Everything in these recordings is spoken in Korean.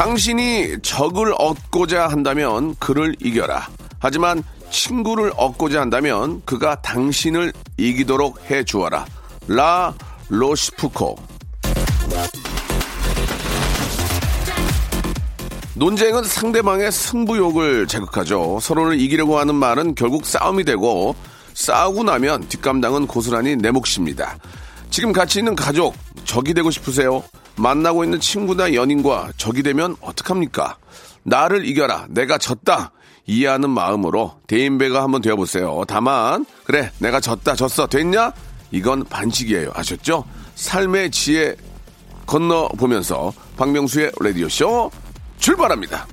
당신이 적을 얻고자 한다면 그를 이겨라 하지만 친구를 얻고자 한다면 그가 당신을 이기도록 해 주어라 라 로시푸코 논쟁은 상대방의 승부욕을 자극하죠. 서로를 이기려고 하는 말은 결국 싸움이 되고 싸우고 나면 뒷감당은 고스란히 내 몫입니다. 지금 같이 있는 가족 적이 되고 싶으세요? 만나고 있는 친구나 연인과 적이 되면 어떡합니까? 나를 이겨라. 내가 졌다. 이해하는 마음으로 대인배가 한번 되어보세요. 다만 그래 내가 졌다 졌어 됐냐? 이건 반칙이에요. 아셨죠? 삶의 지혜 건너보면서 박명수의 라디오쇼 출발합니다.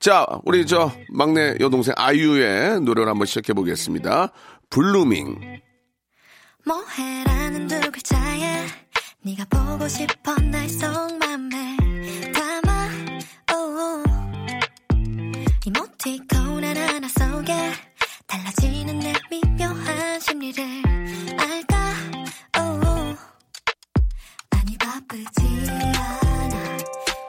자, 우리 저 막내 여동생 아이유의 노래를 한번 시작해 보겠습니다. 블루밍. 뭐해라는 두 글자에 네가 보고 싶어 나의 속마음을 담아 oh. 이모티콘 하나하나 속에 달라지는 내 미묘한 심리를 알까 oh. 아니 바쁘지 않아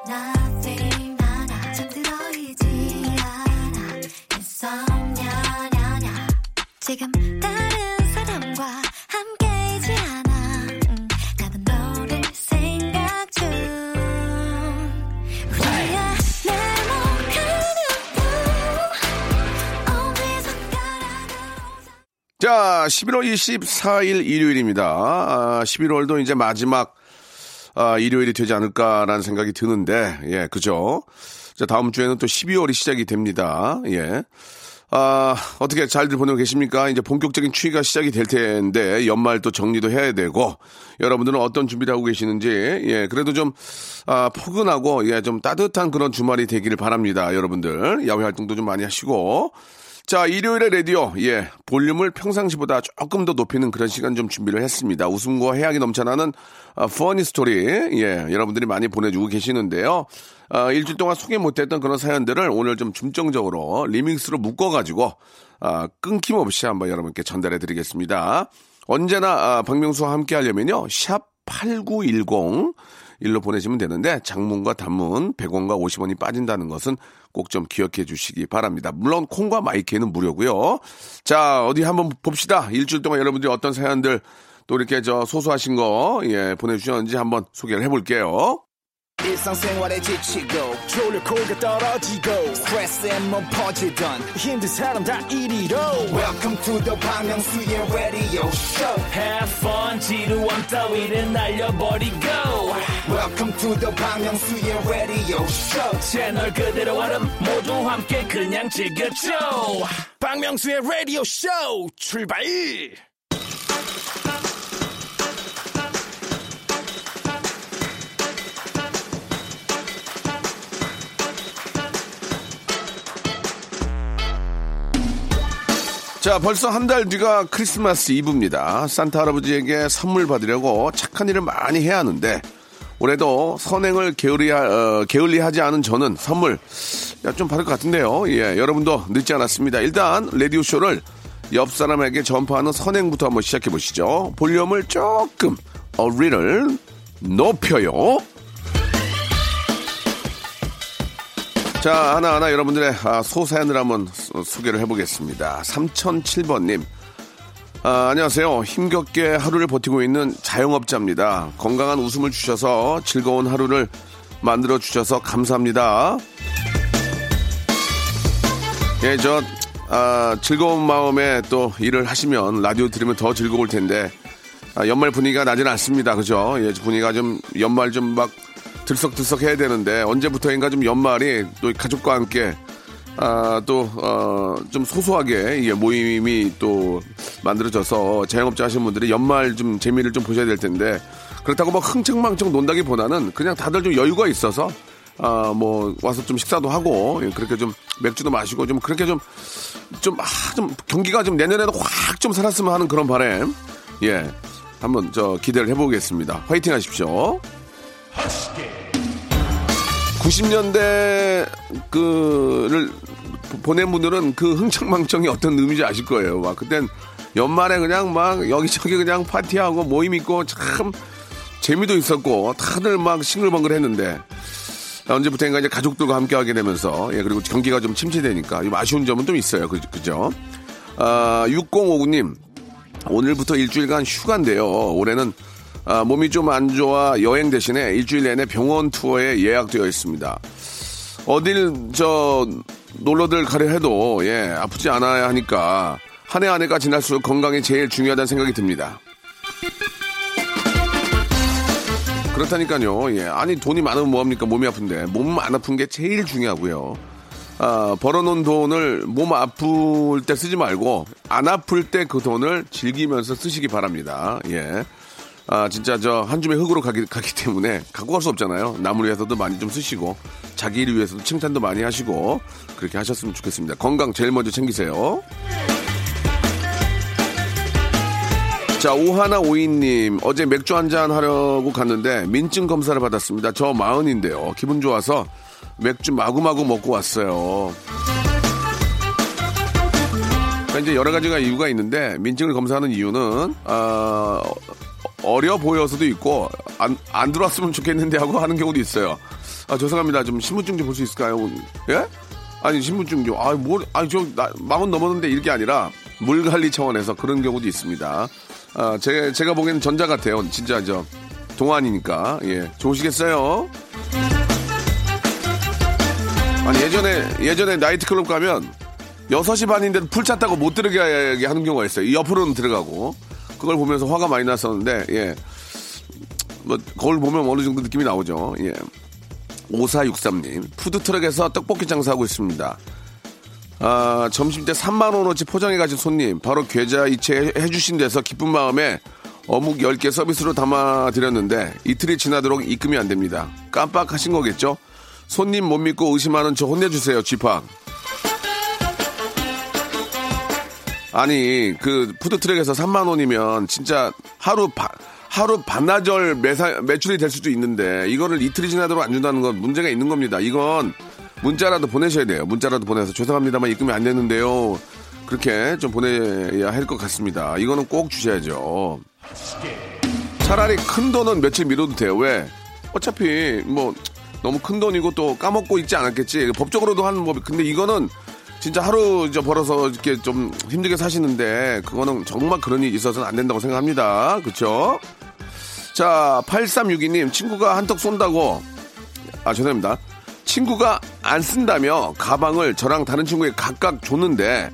nothing no no 잠들어 있지 않아 insomnia 지금 자, 11월 24일 일요일입니다. 아, 11월도 이제 마지막 아, 일요일이 되지 않을까라는 생각이 드는데, 예, 그죠? 자, 다음 주에는 또 12월이 시작이 됩니다. 예. 아, 어떻게 잘들 보내고 계십니까? 이제 본격적인 추위가 시작이 될 텐데, 연말 또 정리도 해야 되고, 여러분들은 어떤 준비를 하고 계시는지, 예, 그래도 좀, 아, 포근하고, 예, 좀 따뜻한 그런 주말이 되기를 바랍니다. 여러분들. 야외 활동도 좀 많이 하시고, 자, 일요일에 라디오, 예, 볼륨을 평상시보다 조금 더 높이는 그런 시간 좀 준비를 했습니다. 웃음과 해악이 넘쳐나는 아, 퍼니 스토리, 예, 여러분들이 많이 보내주고 계시는데요. 아, 일주일 동안 소개 못했던 그런 사연들을 오늘 좀 중점적으로 리믹스로 묶어가지고, 아, 끊김없이 한번 여러분께 전달해 드리겠습니다. 언제나 아, 박명수와 함께 하려면요, 샵 8910 일로 보내시면 되는데 장문과 단문 100원과 50원이 빠진다는 것은 꼭 좀 기억해 주시기 바랍니다. 물론 콩과 마이크는 무료고요. 자 어디 한번 봅시다. 일주일 동안 여러분들이 어떤 사연들 또 이렇게 저 소소하신 거 예, 보내주셨는지 한번 소개를 해볼게요. 지치고, 떨어지고, 퍼지던, welcome to the Bang Myung-soo's radio show Have fun, 지루함 따위를 날려버리고. Welcome to the Myung-soo's radio show 채널 그대로 얼음 모두 함께 그냥 즐겨줘. 박명수의 라디오 쇼 출발 자, 벌써 한 달 뒤가 크리스마스 이브입니다. 산타 할아버지에게 선물 받으려고 착한 일을 많이 해야 하는데, 올해도 선행을 게을리, 어, 게을리하지 않은 저는 선물 야, 좀 받을 것 같은데요. 예, 여러분도 늦지 않았습니다. 일단, 라디오 쇼를 옆 사람에게 전파하는 선행부터 한번 시작해 보시죠. 볼륨을 조금, 어리를 높여요. 자, 하나하나 여러분들의 아, 소사연을 한번 소- 소개를 해보겠습니다. 3007번님. 아, 안녕하세요. 힘겹게 하루를 버티고 있는 자영업자입니다. 건강한 웃음을 주셔서 즐거운 하루를 만들어 주셔서 감사합니다. 예, 저, 아, 즐거운 마음에 또 일을 하시면 라디오 들으면 더 즐거울 텐데, 아, 연말 분위기가 나지는 않습니다. 그죠? 예, 분위기가 좀 연말 좀 막 들썩들썩 해야 되는데, 언제부터인가 좀 연말이 또 가족과 함께 아, 또, 어, 좀 소소하게 모임이 또 만들어져서 자영업자 하시는 분들이 연말 좀 재미를 좀 보셔야 될 텐데 그렇다고 막 흥청망청 논다기 보다는 그냥 다들 좀 여유가 있어서 아, 뭐, 와서 좀 식사도 하고, 예, 그렇게 좀 맥주도 마시고, 좀 그렇게 좀, 좀, 아, 좀 경기가 좀 내년에도 확 좀 살았으면 하는 그런 바람. 예. 한번 저 기대를 해보겠습니다. 화이팅 하십시오. 90년대 그를 보낸 분들은 그 흥청망청이 어떤 의미인지 아실 거예요. 막 그땐 연말에 그냥 막 여기저기 그냥 파티하고 모임 있고 참 재미도 있었고 다들 막 싱글벙글 했는데 언제부터인가 이제 가족들과 함께 하게 되면서 예 그리고 경기가 좀 침체되니까 좀 아쉬운 점은 좀 있어요. 그, 그죠? 아, 6059님 오늘부터 일주일간 휴가인데요. 올해는 아, 몸이 좀 안 좋아 여행 대신에 일주일 내내 병원 투어에 예약되어 있습니다. 어딜 저 놀러들 가려 해도 예 아프지 않아야 하니까 한 해 한 해가 지날수록 건강이 제일 중요하다는 생각이 듭니다. 그렇다니까요. 예 아니 돈이 많으면 뭐합니까 몸이 아픈데 몸 안 아픈 게 제일 중요하고요. 아, 벌어놓은 돈을 몸 아플 때 쓰지 말고 안 아플 때 그 돈을 즐기면서 쓰시기 바랍니다. 예. 아, 진짜 저 한 줌의 흙으로 가기, 가기 때문에 갖고 갈 수 없잖아요. 남을 위해서도 많이 좀 쓰시고 자기 를 위해서도 칭찬도 많이 하시고 그렇게 하셨으면 좋겠습니다. 건강 제일 먼저 챙기세요. 자, 오하나 오이님, 어제 맥주 한잔 하려고 갔는데 민증 검사를 받았습니다. 저 마흔인데요. 기분 좋아서 맥주 마구마구 먹고 왔어요. 그러니까 이제 여러 가지가 이유가 있는데 민증을 검사하는 이유는 아, 어려 보여서도 있고 안, 안 들어왔으면 좋겠는데 하고 하는 경우도 있어요. 아 죄송합니다. 좀 신분증 좀 볼 수 있을까요? 예? 아니 신분증 좀 아뭘 아니 저 나, 마흔 넘었는데 이게 아니라 물 관리 차원에서 그런 경우도 있습니다. 아 제, 제가 보기에는 전자 같아요. 진짜 저 동안이니까 예 좋으시겠어요? 아니 예전에 예전에 나이트클럽 가면 6시 반인데도 풀 찼다고 못 들어가게 하는 경우가 있어요. 옆으로는 들어가고 그걸 보면서 화가 많이 났었는데 예. 뭐 거울 보면 어느 정도 느낌이 나오죠. 예. 5463님 푸드트럭에서 떡볶이 장사하고 있습니다. 아, 점심 때 3만 원어치 포장해 가진 손님 바로 계좌 이체 해주신 데서 기쁜 마음에 어묵 10개 서비스로 담아 드렸는데 이틀이 지나도록 입금이 안 됩니다. 깜빡하신 거겠죠? 손님 못 믿고 의심하는 저 혼내주세요, 쥐팍. 아니, 그 푸드트랙에서 3만 원이면 진짜 하루 바, 하루 반나절 매사, 매출이 될 수도 있는데 이거를 이틀이 지나도록 안 준다는 건 문제가 있는 겁니다. 이건 문자라도 보내셔야 돼요. 문자라도 보내서 죄송합니다만 입금이 안 됐는데요. 그렇게 좀 보내야 할 것 같습니다. 이거는 꼭 주셔야죠. 차라리 큰 돈은 며칠 미뤄도 돼요. 왜? 어차피 뭐 너무 큰 돈이고 또 까먹고 있지 않았겠지. 법적으로도 하는 법이. 근데 이거는 진짜 하루 저 벌어서 이렇게 좀 힘들게 사시는데 그거는 정말 그런 일이 있어서는 안 된다고 생각합니다. 그렇죠? 자, 8362님 친구가 한턱 쏜다고 아 죄송합니다. 친구가 안 쓴다며 가방을 저랑 다른 친구에게 각각 줬는데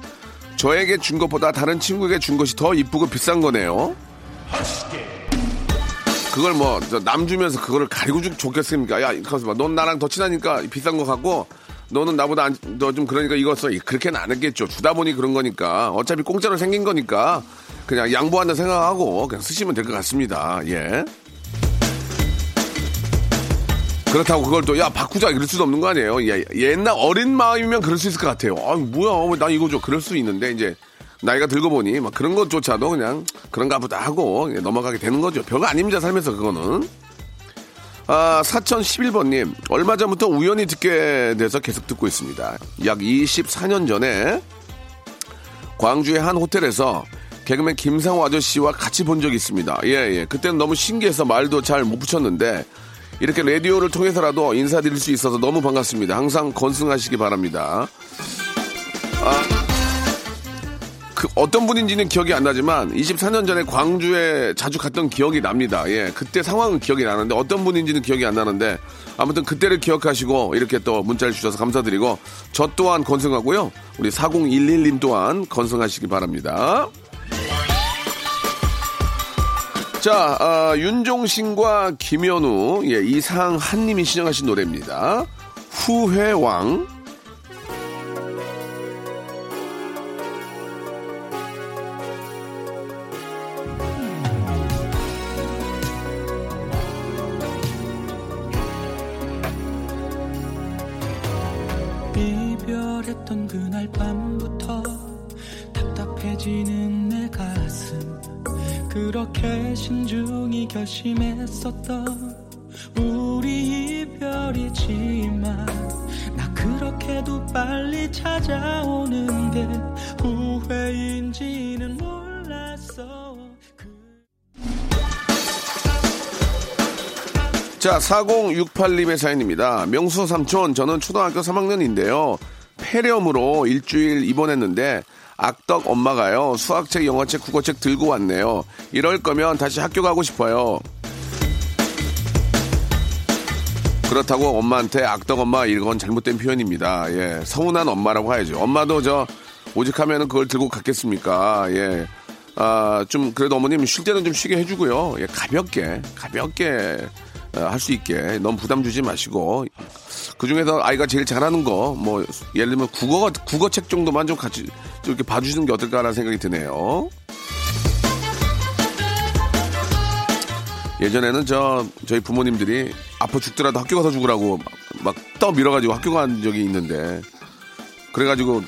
저에게 준 것보다 다른 친구에게 준 것이 더 이쁘고 비싼 거네요. 그걸 뭐 남 주면서 그거를 가리고 주, 좋겠습니까? 야, 가서 봐. 넌 나랑 더 친하니까 비싼 거 갖고 너는 나보다 너 좀 그러니까 이거 써. 그렇게는 안 했겠죠. 주다 보니 그런 거니까 어차피 공짜로 생긴 거니까 그냥 양보한다 생각하고 그냥 쓰시면 될 것 같습니다. 예. 그렇다고 그걸 또 야 바꾸자 이럴 수도 없는 거 아니에요. 예, 옛날 어린 마음이면 그럴 수 있을 것 같아요. 아 뭐야, 난 이거 줘. 그럴 수 있는데 이제 나이가 들고 보니 막 그런 것조차도 그냥 그런가 보다 하고 넘어가게 되는 거죠. 별거 아닙니다 살면서 그거는. 아 4011번님 얼마 전부터 우연히 듣게 돼서 계속 듣고 있습니다. 약 24년 전에 광주의 한 호텔에서 개그맨 김상호 아저씨와 같이 본 적이 있습니다. 예, 예. 그때는 너무 신기해서 말도 잘 못 붙였는데 이렇게 라디오를 통해서라도 인사드릴 수 있어서 너무 반갑습니다. 항상 건승하시기 바랍니다. 아, 그 어떤 분인지는 기억이 안 나지만 24년 전에 광주에 자주 갔던 기억이 납니다. 예, 그때 상황은 기억이 나는데 어떤 분인지는 기억이 안 나는데 아무튼 그때를 기억하시고 이렇게 또 문자를 주셔서 감사드리고 저 또한 건승하고요. 우리 4011님 또한 건승하시기 바랍니다. 자, 아, 윤종신과 김현우, 예, 이상한님이 신청하신 노래입니다. 후회왕. 이별했던 그날 밤부터 답답해지는 내 가슴 그렇게 신중히 결심했었던 우리 이별이지만 나 그렇게도 빨리 찾아오는 게 후회인지는 몰랐어 그 자, 4068님의 사연입니다. 명수 삼촌, 저는 초등학교 3학년인데요. 폐렴으로 일주일 입원했는데, 악덕 엄마가요, 수학책, 영어책, 국어책 들고 왔네요. 이럴 거면 다시 학교 가고 싶어요. 그렇다고 엄마한테 악덕 엄마 이건 잘못된 표현입니다. 예. 서운한 엄마라고 해야죠. 엄마도 저, 오직하면 그걸 들고 갔겠습니까? 예. 아, 좀, 그래도 어머님 쉴 때는 좀 쉬게 해주고요. 예, 가볍게, 가볍게 할 수 있게 너무 부담 주지 마시고 그 중에서 아이가 제일 잘하는 거 뭐 예를 들면 국어 국어책 정도만 좀 같이 좀 이렇게 봐주시는 게 어떨까라는 생각이 드네요. 예전에는 저 저희 부모님들이 아파 죽더라도 학교 가서 죽으라고 막 떠 밀어가지고 학교 간 적이 있는데 그래가지고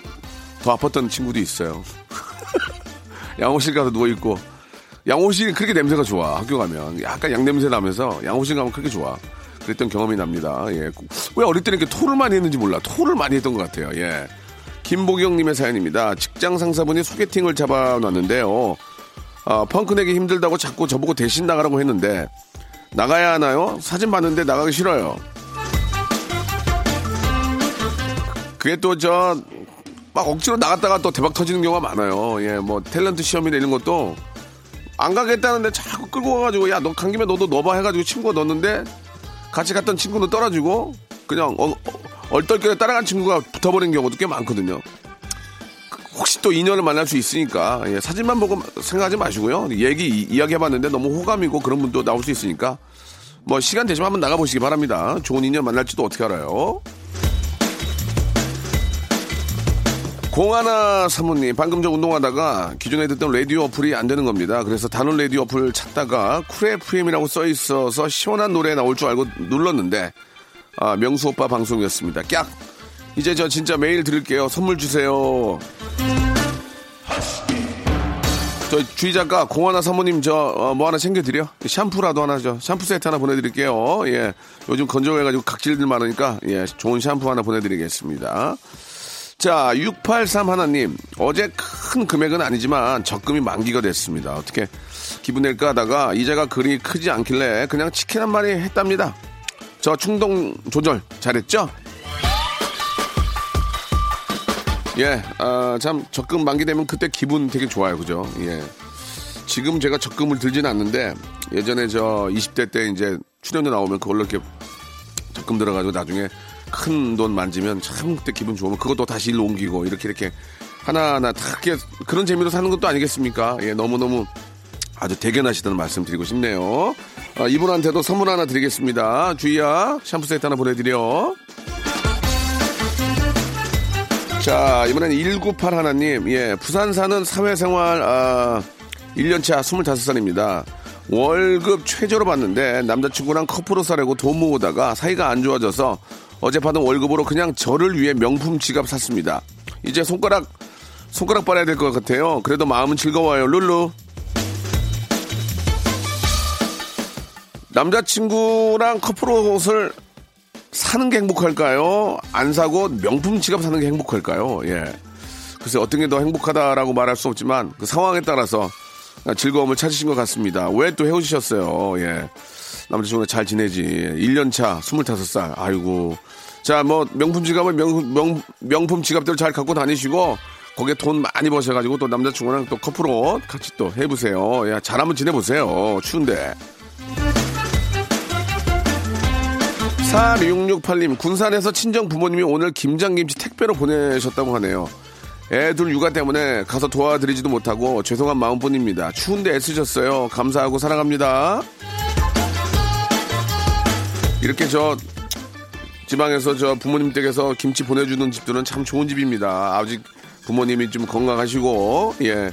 더 아팠던 친구도 있어요. 양호실 가서 누워 있고 양호실이 그렇게 냄새가 좋아 학교 가면 약간 양 냄새 나면서 양호실 가면 그렇게 좋아. 그랬던 경험이 납니다. 예. 왜 어릴 때는 이렇게 토를 많이 했는지 몰라. 토를 많이 했던 것 같아요. 예. 김보경님의 사연입니다. 직장 상사분이 소개팅을 잡아놨는데요. 아, 펑크 내기 힘들다고 자꾸 저보고 대신 나가라고 했는데 나가야 하나요? 사진 봤는데 나가기 싫어요. 그게 또 저 막 억지로 나갔다가 또 대박 터지는 경우가 많아요. 예, 뭐 탤런트 시험이나 이런 것도 안 가겠다는데 자꾸 끌고 가가지고 야 너 간 김에 너도 넣어봐 해가지고 친구가 넣었는데 같이 갔던 친구는 떨어지고 그냥 어, 어, 얼떨결에 따라간 친구가 붙어버린 경우도 꽤 많거든요. 혹시 또 인연을 만날 수 있으니까 예, 사진만 보고 생각하지 마시고요. 얘기 이- 이야기해봤는데 너무 호감이고 그런 분도 나올 수 있으니까 뭐 시간 되시면 한번 나가보시기 바랍니다. 좋은 인연 만날지도 어떻게 알아요? 공하나삼오님 방금 전 운동하다가 기존에 듣던 라디오 어플이 안 되는 겁니다. 그래서 다른 라디오 어플 찾다가 쿨 FM이라고 써 있어서 시원한 노래 나올 줄 알고 눌렀는데 아, 명수 오빠 방송이었습니다. 꺅! 이제 저 진짜 매일 들을게요. 선물 주세요. 저 주희 작가 공하나삼오님 저 뭐 하나 챙겨드려 샴푸라도 하나 저 샴푸 세트 하나 보내드릴게요. 예, 요즘 건조해가지고 각질들 많으니까 예, 좋은 샴푸 하나 보내드리겠습니다. 자, 683 하나님. 어제 큰 금액은 아니지만 적금이 만기가 됐습니다. 어떻게 기분 낼까 하다가 이자가 그리 크지 않길래 그냥 치킨 한 마리 했답니다. 저 충동 조절 잘했죠? 예, 아, 참 적금 만기되면 그때 기분 되게 좋아요. 그죠? 예. 지금 제가 적금을 들진 않는데 예전에 저 20대 때 이제 출연료 나오면 그걸로 이렇게 적금 들어가지고 나중에 큰 돈 만지면 참 그때 기분 좋으면 그것도 다시 일로 옮기고 이렇게 이렇게 하나하나 다 그런 재미로 사는 것도 아니겠습니까? 예, 너무너무 아주 대견하시다는 말씀 드리고 싶네요. 아, 이분한테도 선물 하나 드리겠습니다. 주희야, 샴푸 세트 하나 보내드려. 자, 이번엔 198 하나님. 예, 부산 사는 사회생활, 아, 1년차 25살입니다. 월급 최저로 받는데 남자친구랑 커플로 살려고 돈 모으다가 사이가 안 좋아져서 어제 받은 월급으로 그냥 저를 위해 명품 지갑 샀습니다. 이제 손가락, 손가락 빨아야 될 것 같아요. 그래도 마음은 즐거워요. 룰루. 남자친구랑 커플 옷을 사는 게 행복할까요? 안 사고 명품 지갑 사는 게 행복할까요? 예. 글쎄 어떤 게 더 행복하다라고 말할 수 없지만 그 상황에 따라서 즐거움을 찾으신 것 같습니다. 왜 또 헤어지셨어요? 예. 남자친구랑 잘 지내지. 1년 차, 25살. 아이고. 자, 뭐 명품 지갑을 명, 명, 명품 지갑대로 잘 갖고 다니시고 거기에 돈 많이 버셔가지고 또 남자친구랑 또 커플 옷 같이 또 해보세요. 야, 잘 한번 지내보세요. 추운데. 4668님, 군산에서 친정 부모님이 오늘 김장김치 택배로 보내셨다고 하네요. 애들 육아 때문에 가서 도와드리지도 못하고 죄송한 마음뿐입니다. 추운데 애쓰셨어요. 감사하고 사랑합니다. 이렇게 저 지방에서 저 부모님 댁에서 김치 보내주는 집들은 참 좋은 집입니다. 아직 부모님이 좀 건강하시고 예.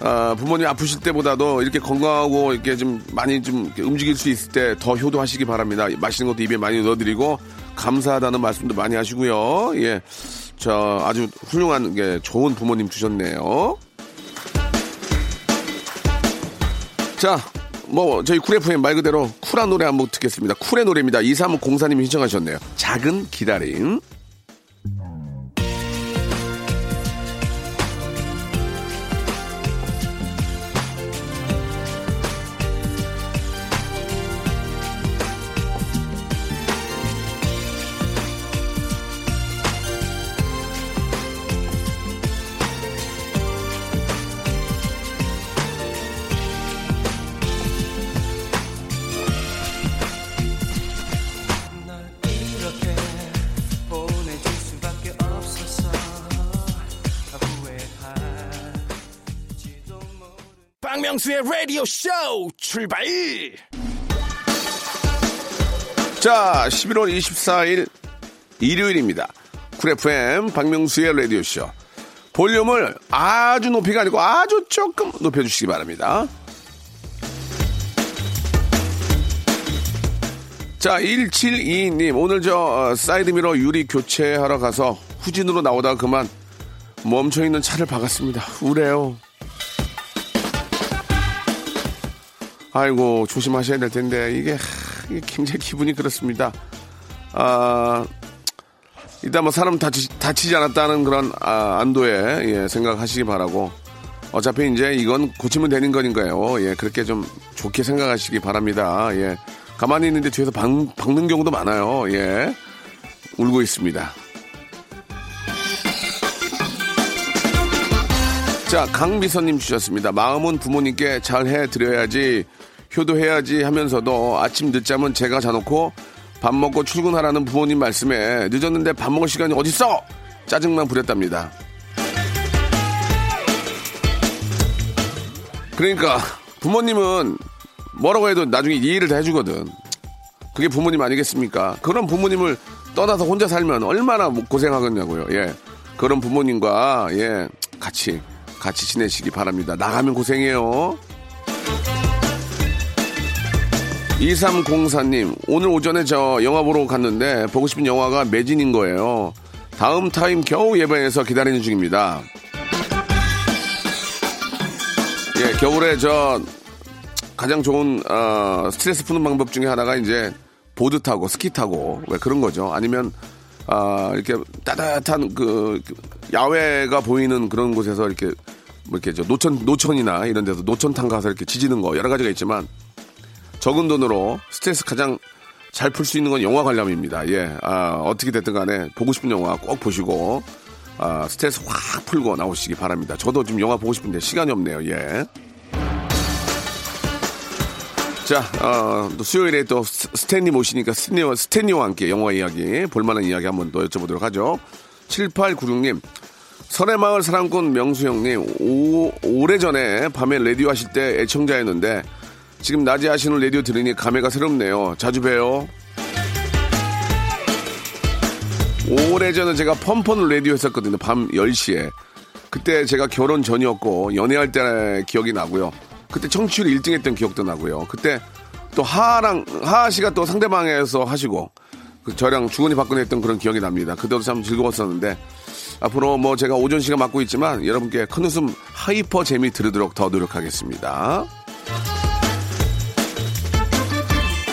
아, 부모님 아프실 때보다도 이렇게 건강하고 이렇게 좀 많이 좀 움직일 수 있을 때 더 효도하시기 바랍니다. 맛있는 것도 입에 많이 넣어드리고 감사하다는 말씀도 많이 하시고요. 예. 저 아주 훌륭한 게 좋은 부모님 주셨네요. 자, 뭐 저희 쿨 FM 말 그대로 쿨한 노래 한번 듣겠습니다. 쿨의 노래입니다. 2304님이 신청하셨네요. 작은 기다림. 박명수의 라디오 쇼 출발 자, 11월 24일 일요일입니다. 쿨 FM 박명수의 라디오 쇼. 볼륨을 아주 높이가 아니고 아주 조금 높여주시기 바랍니다. 자, 1722님, 오늘 저 어, 사이드미러 유리 교체하러 가서 후진으로 나오다가 그만 멈춰있는 차를 박았습니다. 우래요. 아이고, 조심하셔야 될 텐데, 이게, 하, 이게 굉장히 기분이 그렇습니다. 아, 일단 뭐 사람 다치, 다치지 않았다는 그런 아, 안도에 예, 생각하시기 바라고 어차피 이제 이건 고치면 되는 거니까요. 예, 그렇게 좀 좋게 생각하시기 바랍니다. 예, 가만히 있는데 뒤에서 박, 박는 경우도 많아요. 예, 울고 있습니다. 자, 강미선님 주셨습니다. 마음은 부모님께 잘 해드려야지, 효도해야지 하면서도 아침 늦잠은 제가 자놓고 밥 먹고 출근하라는 부모님 말씀에 늦었는데 밥 먹을 시간이 어딨어! 짜증만 부렸답니다. 그러니까 부모님은 뭐라고 해도 나중에 이해를 다 해주거든. 그게 부모님 아니겠습니까? 그런 부모님을 떠나서 혼자 살면 얼마나 고생하겠냐고요. 예. 그런 부모님과, 예, 같이, 같이 지내시기 바랍니다. 나가면 고생해요. 2304님, 오늘 오전에 저 영화 보러 갔는데 보고 싶은 영화가 매진인 거예요. 다음 타임 겨우 예배에서 기다리는 중입니다. 예, 겨울에 저 가장 좋은 어, 스트레스 푸는 방법 중에 하나가 이제 보드 타고 스키 타고 왜 그런 거죠. 아니면 아 이렇게 따뜻한 그 야외가 보이는 그런 곳에서 이렇게 뭐 이렇게 저 노천 노천이나 이런 데서 노천탕 가서 이렇게 지지는 거 여러 가지가 있지만 적은 돈으로 스트레스 가장 잘 풀 수 있는 건 영화 관람입니다. 예, 아, 어떻게 됐든 간에 보고 싶은 영화 꼭 보시고 아, 스트레스 확 풀고 나오시기 바랍니다. 저도 지금 영화 보고 싶은데 시간이 없네요. 예. 자, 어, 또 수요일에 또 스- 스탠리 모시니까 스탠리와, 스탠리와 함께 영화 이야기, 볼만한 이야기 한번 더 여쭤보도록 하죠. 7896님, 서래마을 사랑꾼 명수 형님, 오, 오래전에 밤에 라디오 하실 때 애청자였는데, 지금 낮에 하시는 라디오 들으니 감회가 새롭네요. 자주 봬요. 오래전에 제가 펀펀 라디오 했었거든요. 밤 10시에. 그때 제가 결혼 전이었고, 연애할 때 기억이 나고요. 그때 청취율 1등 했던 기억도 나고요. 그때 또 하하랑, 하하 씨가 또 상대방에서 하시고, 그 저랑 주거니 받거니 했던 그런 기억이 납니다. 그때도 참 즐거웠었는데, 앞으로 뭐 제가 오전 시간 맡고 있지만, 여러분께 큰 웃음 하이퍼 재미 드리도록 더 노력하겠습니다.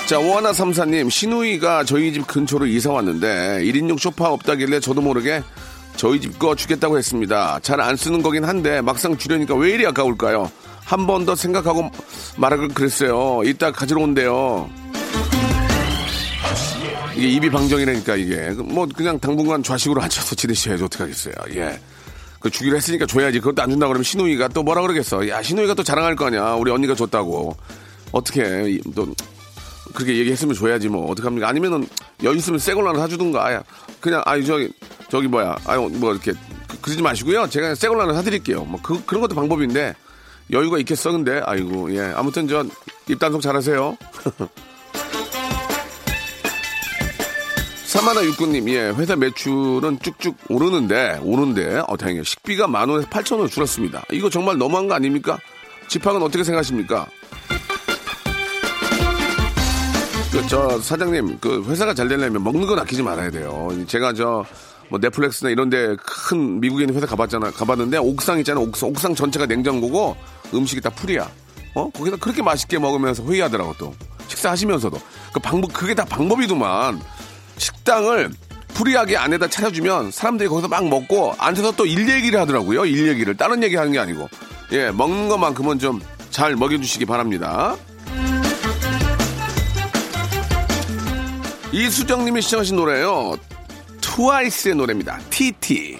자, 오하나삼사님, 시누이가 저희 집 근처로 이사 왔는데, 1인용 소파 없다길래 저도 모르게 저희 집 거 주겠다고 했습니다. 잘 안 쓰는 거긴 한데, 막상 주려니까 왜 이리 아까울까요? 한 번 더 생각하고 말하길 그랬어요. 이따 가지러 온대요. 이게 입이 방정이라니까, 이게. 뭐, 그냥 당분간 좌식으로 앉혀서 지내셔야지, 어떡하겠어요. 예. 그 주기로 했으니까 줘야지. 그것도 안 준다 그러면 신우이가 또 뭐라 그러겠어. 야, 신우이가 또 자랑할 거 아니야. 우리 언니가 줬다고. 어떻게, 또, 그렇게 얘기했으면 줘야지 뭐 어떡합니까 아니면은 여유 있으면 새 걸로 하나 사주든가 그냥 아이 저기 저기 뭐야 아유 뭐 이렇게 그, 그러지 마시고요 제가 새 걸로 하나 사드릴게요 뭐 그, 그런 것도 방법인데 여유가 있겠어 근데? 아이고 예. 아무튼 저 입단속 잘하세요. 사마나 육군님 예. 회사 매출은 쭉쭉 오르는데 오는데 어 다행이에요. 식비가 만 원에서 팔천 원 줄었습니다. 이거 정말 너무한 거 아닙니까? 집합은 어떻게 생각하십니까? 그, 저, 사장님, 그, 회사가 잘 되려면 먹는 건 아끼지 말아야 돼요. 제가 저, 뭐 넷플릭스나 이런 데 큰 미국에 있는 회사 가봤잖아. 가봤는데 옥상 있잖아. 옥상, 옥상 전체가 냉장고고 음식이 다 풀이야. 어? 거기서 그렇게 맛있게 먹으면서 회의하더라고 또. 식사하시면서도. 그 방법 그게 다 방법이더만. 식당을 풀이하게 안에다 차려주면 사람들이 거기서 막 먹고 앉아서 또 일 얘기를 하더라고요. 일 얘기를 다른 얘기 하는 게 아니고. 예, 먹는 것만큼은 좀 잘 먹여주시기 바랍니다. 이수정님이 시청하신 노래요. 트와이스의 노래입니다. TT.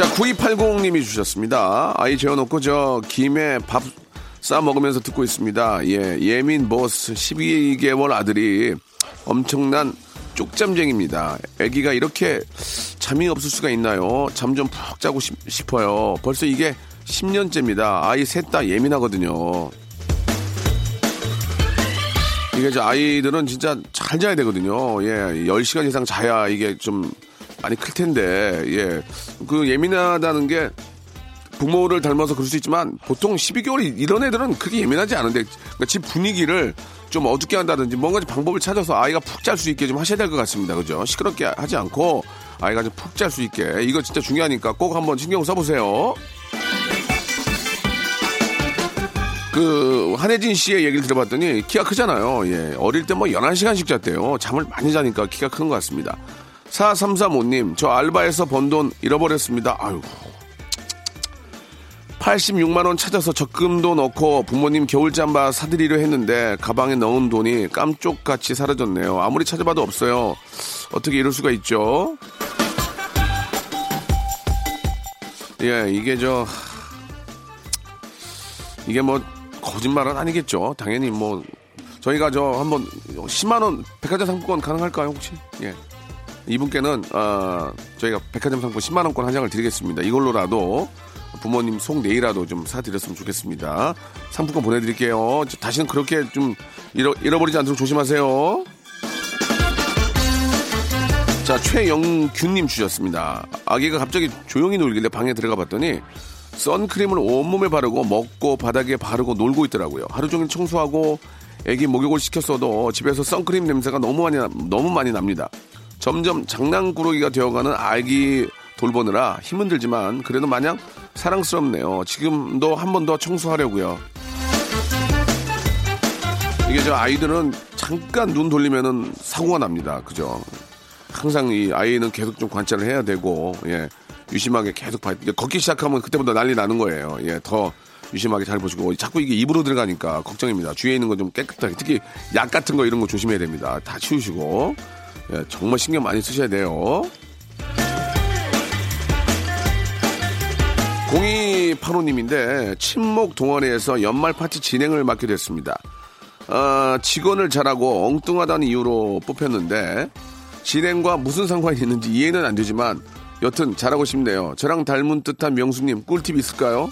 자, 9280님이 주셨습니다. 아이 재워놓고 저 김에 밥 싸 먹으면서 듣고 있습니다. 예, 예민 보스 12개월 아들이 엄청난 쪽잠쟁입니다. 아기가 이렇게 잠이 없을 수가 있나요? 잠 좀 푹 자고 싶, 싶어요. 벌써 이게 10년째입니다. 아이 셋 다 예민하거든요. 이게 저 아이들은 진짜 잘 자야 되거든요. 예, 10시간 이상 자야 이게 좀 많이 클 텐데, 예. 그 예민하다는 게 부모를 닮아서 그럴 수 있지만 보통 12개월 이런 애들은 그렇게 예민하지 않은데 그러니까 집 분위기를 좀 어둡게 한다든지 뭔가 좀 방법을 찾아서 아이가 푹 잘 수 있게 좀 하셔야 될 것 같습니다. 그죠? 시끄럽게 하지 않고 아이가 좀 푹 잘 수 있게 이거 진짜 중요하니까 꼭 한번 신경 써보세요. 그 한혜진 씨의 얘기를 들어봤더니 키가 크잖아요. 예. 어릴 때 뭐 11시간씩 잤대요. 잠을 많이 자니까 키가 큰 것 같습니다. 4335님, 저 알바에서 번 돈 잃어버렸습니다. 아유. 86만원 찾아서 적금도 넣고 부모님 겨울잠바 사드리려 했는데 가방에 넣은 돈이 깜쪽같이 사라졌네요. 아무리 찾아봐도 없어요. 어떻게 이럴 수가 있죠? 예, 이게 저, 이게 뭐, 거짓말은 아니겠죠. 당연히 뭐, 저희가 저 한번 10만원 백화점 상품권 가능할까요, 혹시? 예. 이분께는, 어, 저희가 백화점 상품 10만 원권 한 장을 드리겠습니다. 이걸로라도 부모님 속 내일이라도 좀 사드렸으면 좋겠습니다. 상품권 보내드릴게요. 저 다시는 그렇게 좀 잃어, 잃어버리지 않도록 조심하세요. 자, 최영균님 주셨습니다. 아기가 갑자기 조용히 놀길래 방에 들어가 봤더니 선크림을 온몸에 바르고 먹고 바닥에 바르고 놀고 있더라고요. 하루 종일 청소하고 아기 목욕을 시켰어도 집에서 선크림 냄새가 너무 많이, 나- 너무 많이 납니다. 점점 장난꾸러기가 되어가는 아기 돌보느라 힘은 들지만 그래도 마냥 사랑스럽네요. 지금도 한 번 더 청소하려고요. 이게 저 아이들은 잠깐 눈 돌리면은 사고가 납니다. 그죠? 항상 이 아이는 계속 좀 관찰을 해야 되고, 예. 유심하게 계속 봐. 걷기 시작하면 그때부터 난리 나는 거예요. 예. 더 유심하게 잘 보시고. 자꾸 이게 입으로 들어가니까 걱정입니다. 주위에 있는 거 좀 깨끗하게. 특히 약 같은 거 이런 거 조심해야 됩니다. 다 치우시고. 예. 정말 신경 많이 쓰셔야 돼요. 0285님인데 친목 동아리에서 연말 파티 진행을 맡게 됐습니다. 아, 직원을 잘하고 엉뚱하다는 이유로 뽑혔는데 진행과 무슨 상관이 있는지 이해는 안 되지만 여튼 잘하고 싶네요. 저랑 닮은 듯한 명수님 꿀팁 있을까요?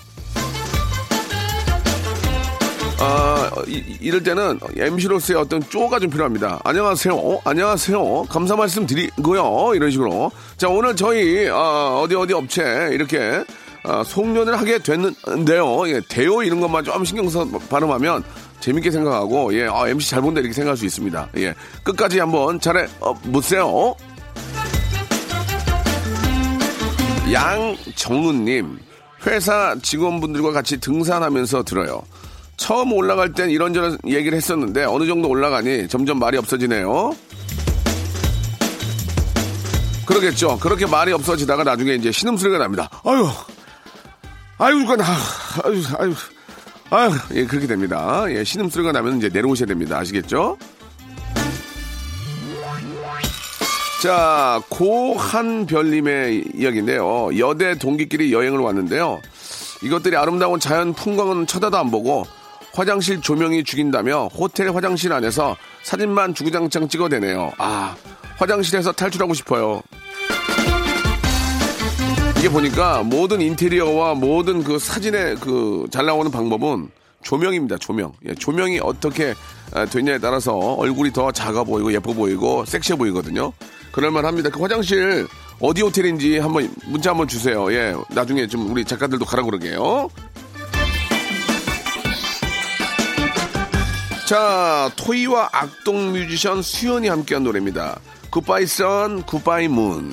아, 이, 럴 때는 MC로서의 어떤 쪼가 좀 필요합니다. 안녕하세요. 어, 안녕하세요. 감사 말씀 드리고요. 이런 식으로. 자, 오늘 저희, 아, 어디 어디 업체 이렇게 아, 송년을 하게 됐는데요. 예, 대요 이런 것만 좀 신경 써 발음하면 재밌게 생각하고, 예, 아, MC 잘 본다 이렇게 생각할 수 있습니다. 예, 끝까지 한번 잘해, 어, 보세요. 양정은님, 회사 직원분들과 같이 등산하면서 들어요. 처음 올라갈 땐 이런저런 얘기를 했었는데 어느 정도 올라가니 점점 말이 없어지네요. 그러겠죠. 그렇게 말이 없어지다가 나중에 이제 신음소리가 납니다. 아유, 아유, 이거 나, 아유, 아유, 아유, 예, 그렇게 됩니다. 예, 신음소리가 나면 이제 내려오셔야 됩니다. 아시겠죠? 자, 고한별님의 이야기인데요. 여대 동기끼리 여행을 왔는데요. 이것들이 아름다운 자연 풍광은 쳐다도 안 보고 화장실 조명이 죽인다며 호텔 화장실 안에서 사진만 주구장창 찍어대네요. 아, 화장실에서 탈출하고 싶어요. 이게 보니까 모든 인테리어와 모든 그 사진의 그잘 나오는 방법은 조명입니다. 조명. 예, 조명이 어떻게 아, 되냐에 따라서 얼굴이 더 작아 보이고 예뻐 보이고 섹시해 보이거든요. 그럴만 합니다. 그 화장실 어디 호텔인지 한번 문자 한번 주세요. 예, 나중에 좀 우리 작가들도 가라 그러게요. 자, 토이와 악동 뮤지션 수연이 함께한 노래입니다. 굿바이 선, 굿바이 문.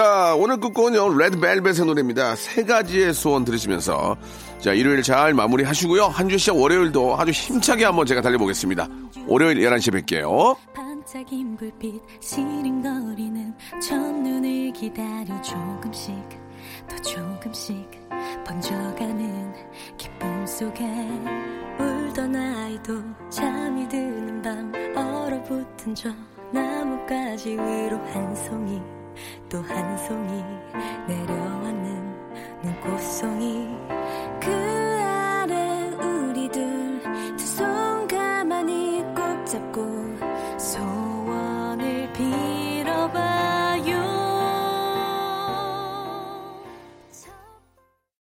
자, 오늘 끝곡은요, 레드벨벳의 노래입니다. 세 가지의 소원 들으시면서, 자, 일요일 잘 마무리 하시고요. 한 주 시작 월요일도 아주 힘차게 한번 제가 달려보겠습니다. 월요일 11시에 뵐게요. 반짝인 불빛 시린거리는 첫눈을 기다려 조금씩 더 조금씩 번져가는 기쁨 속에 울던 아이도 잠이 드는 밤 얼어붙은 저 나뭇가지 위로 한 송이 또 한 송이 내려왔는 눈꽃송이 그